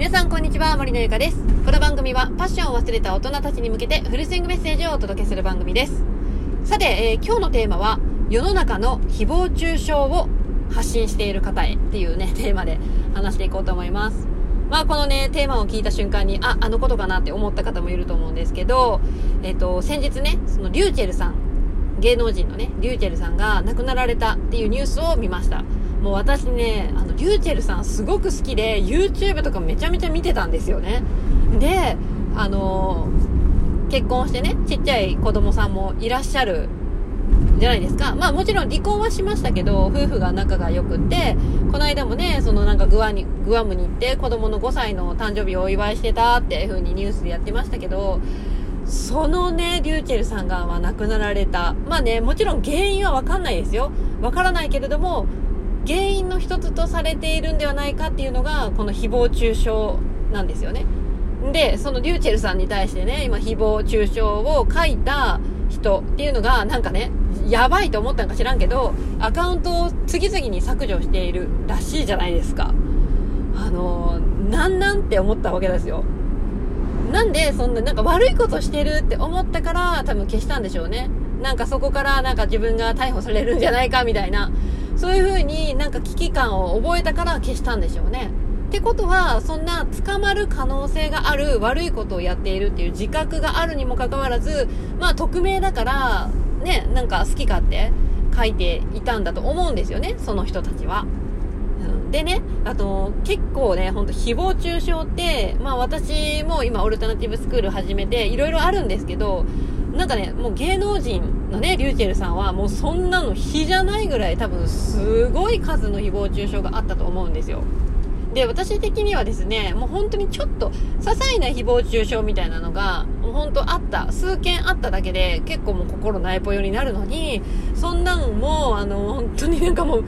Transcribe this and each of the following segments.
皆さんこんにちは森のゆかです。この番組はパッションを忘れた大人たちに向けてフルスイングメッセージをお届けする番組です。さて、えー、今日のテーマは世の中の誹謗中傷を発信している方へっていうねテーマで話していこうと思います。まあこのねテーマを聞いた瞬間にああのことかなって思った方もいると思うんですけどえっ、ー、と先日ねそのリューチェルさん芸能人のねリューチェルさんが亡くなられたっていうニュースを見ましたもう私ね、あの、リューチェルさんすごく好きで、YouTube とかめちゃめちゃ見てたんですよね。で、あのー、結婚してね、ちっちゃい子供さんもいらっしゃるじゃないですか。まあもちろん離婚はしましたけど、夫婦が仲が良くって、この間もね、そのなんかグアに、グアムに行って子供の5歳の誕生日をお祝いしてたっていう風にニュースでやってましたけど、そのね、リューチェルさんが亡くなられた。まあね、もちろん原因はわかんないですよ。わからないけれども、原因の一つとされているんではないかっていうのが、この誹謗中傷なんですよね。で、そのリューチェルさんに対してね、今誹謗中傷を書いた人っていうのが、なんかね、やばいと思ったんか知らんけど、アカウントを次々に削除しているらしいじゃないですか。あのなんなんって思ったわけですよ。なんでそんななんか悪いことしてるって思ったから多分消したんでしょうね。なんかそこからなんか自分が逮捕されるんじゃないかみたいな。そういう風になんか危機感を覚えたから消したんでしょうね。ってことは、そんな捕まる可能性がある悪いことをやっているっていう自覚があるにもかかわらず、まあ匿名だから、ね、なんか好き勝手書いていたんだと思うんですよね、その人たちは。でね、あと、結構ね、ほんと誹謗中傷って、まあ私も今オルタナティブスクール始めて、いろいろあるんですけど、なんかね、もう芸能人のね、リューチェルさんはもうそんなの比じゃないぐらい多分すごい数の誹謗中傷があったと思うんですよ。で、私的にはですね、もう本当にちょっと、些細な誹謗中傷みたいなのが、もう本当あった、数件あっただけで、結構もう心ないぽよになるのに、そんなんも、あの、本当になんかもう、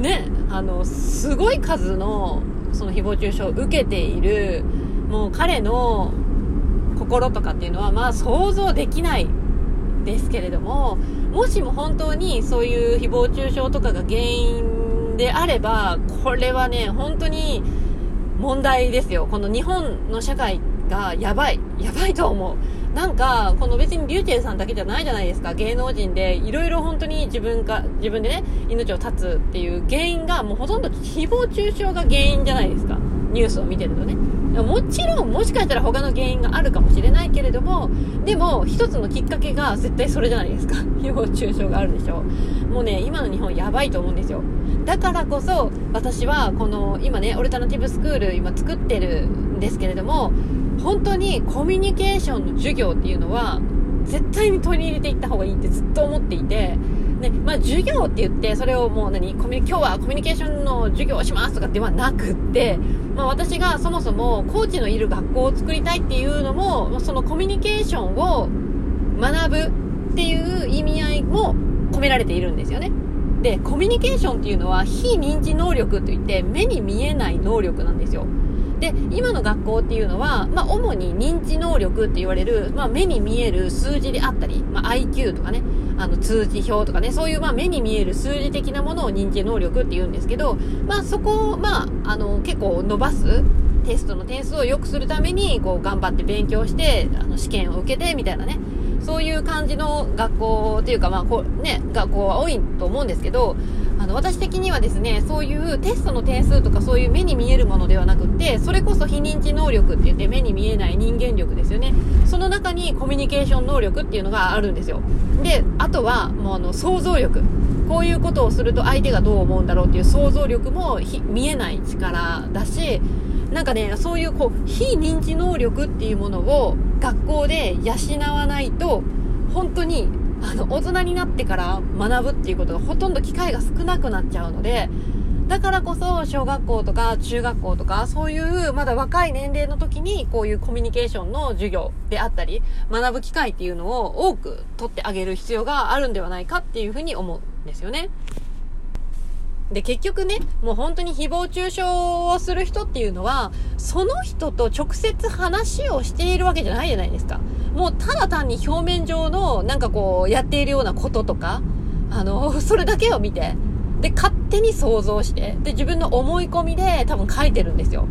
ね、あの、すごい数の、その誹謗中傷を受けている、もう彼の心とかっていうのは、まあ想像できないですけれども、もしも本当にそういう誹謗中傷とかが原因であれば、これはね、本当に問題ですよ。この日本の社会がやばい。やばいと思う。なんか、この別にリューチェルさんだけじゃないじゃないですか。芸能人で、いろいろ本当に自分か、自分でね、命を絶つっていう原因が、もうほとんど誹謗中傷が原因じゃないですか。ニュースを見てるとね。もちろん、もしかしたら他の原因があるかもしれないけれども、でも、一つのきっかけが絶対それじゃないですか。誹謗中傷があるでしょ。もうね、今の日本やばいと思うんですよ。だからこそ、私は、この、今ね、オルタナティブスクール、今作ってるですけれども、本当にコミュニケーションの授業っていうのは、絶対に取り入れていった方がいいってずっと思っていて、ね、まあ、授業って言って、それをもう何、コミュ、今日はコミュニケーションの授業をしますとかではなくって、まあ、私がそもそもコーチのいる学校を作りたいっていうのも、そのコミュニケーションを学ぶっていう意味合いも込められているんですよね。で、コミュニケーションっていうのは非認知能力といって目に見えない能力なんですよ。で、今の学校っていうのは、まあ、主に認知能力って言われる、まあ、目に見える数字であったり、まあ、IQ とかね、あの、通知表とかね、そういう、ま、目に見える数字的なものを認知能力って言うんですけど、まあ、そこを、まあ、あの、結構伸ばす、テストの点数を良くするために、こう、頑張って勉強して、あの、試験を受けて、みたいなね、そういう感じの学校っていうか、まあ、こう、ね、学校は多いと思うんですけど、あの、私的にはですね、そういうテストの点数とかそういう目に見えるものではなくって、それこそ非認知能力って言って目に見えない人間力ですよね。その中にコミュニケーション能力っていうのがあるんですよ。で、あとは、もうあの、想像力。こういうことをすると相手がどう思うんだろうっていう想像力も見えない力だし、なんかね、そういうこう、非認知能力っていうものを学校で養わないと、本当にあの、大人になってから学ぶっていうことがほとんど機会が少なくなっちゃうので、だからこそ小学校とか中学校とかそういうまだ若い年齢の時にこういうコミュニケーションの授業であったり学ぶ機会っていうのを多く取ってあげる必要があるんではないかっていうふうに思うんですよね。で、結局ね、もう本当に誹謗中傷をする人っていうのは、その人と直接話をしているわけじゃないじゃないですか。もうただ単に表面上のなんかこうやっているようなこととか、あの、それだけを見て、で、勝手に想像して、で、自分の思い込みで多分書いてるんですよ。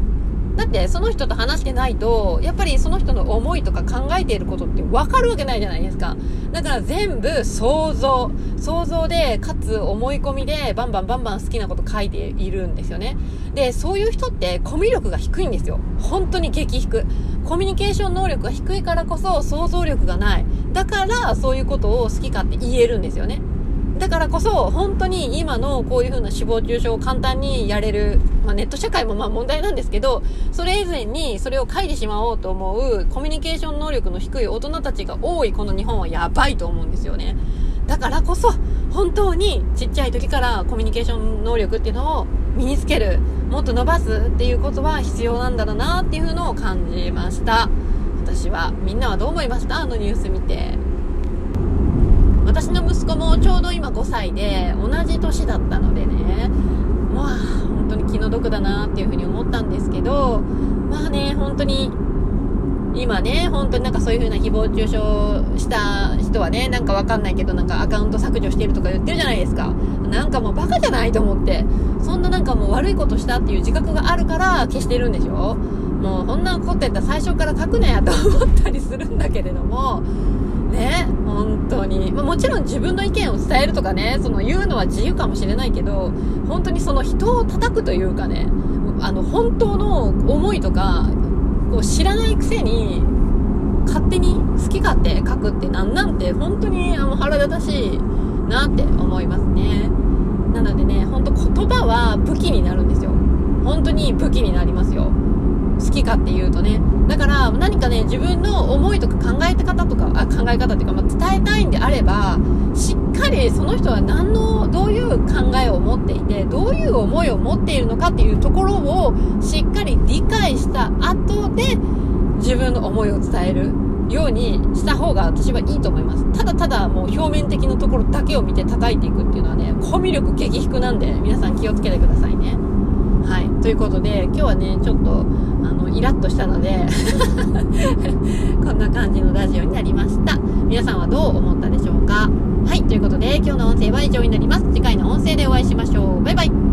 だってその人と話してないとやっぱりその人の思いとか考えていることって分かるわけないじゃないですか。だから全部想像想像でかつ思い込みでバンバンバンバン好きなこと書いているんですよね。でそういう人ってコミュ力が低いんですよ。本当に激低コミュニケーション能力が低いからこそ想像力がない。だからそういうことを好きかって言えるんですよね。だからこそ本当に今のこういう風な誹謗中傷を簡単にやれる、まあ、ネット社会もまあ問題なんですけどそれ以前にそれを書いてしまおうと思うコミュニケーション能力の低い大人たちが多いこの日本はやばいと思うんですよね。だからこそ本当にちっちゃい時からコミュニケーション能力っていうのを身につけるもっと伸ばすっていうことは必要なんだろうなっていうのを感じました。私はみんなはどう思いました？あのニュース見て。私の息子もちょうど今5歳で同じ年だったのでねまあ本当に気の毒だなっていうふうに思ったんですけどまあね本当に今ね、本当になんかそういう風な誹謗中傷した人はね、なんかわかんないけど、なんかアカウント削除してるとか言ってるじゃないですか。なんかもうバカじゃないと思って。そんななんかもう悪いことしたっていう自覚があるから消してるんでしょもうこんなことやったら最初から書くなやと思ったりするんだけれども、ね、本当に。まあ、もちろん自分の意見を伝えるとかね、その言うのは自由かもしれないけど、本当にその人を叩くというかね、あの、本当の思いとか、こう知らないくせに、勝手に好き勝手書くってなんなんて、本当にあの腹立たしいなって思いますね。なのでね、本当言葉は武器になるんですよ。本当に武器になりますよ。好きかっていうとね。だから何かね、自分の思いとか考え方とか、あ考え方っていうか、まあ、伝えたいんであれば、しっかりその人は何の、どういう考えを持っていて、どういう思いを持っているのかっていうところをしっかり理解した後で、自分の思いを伝える。ようにした方が私はいいと思います。ただただもう表面的なところだけを見て叩いていくっていうのはね、コミュ力激低なんで皆さん気をつけてくださいね。はい。ということで、今日はね、ちょっと、あの、イラッとしたので こんな感じのラジオになりました。皆さんはどう思ったでしょうか？はい。ということで、今日の音声は以上になります。次回の音声でお会いしましょう。バイバイ。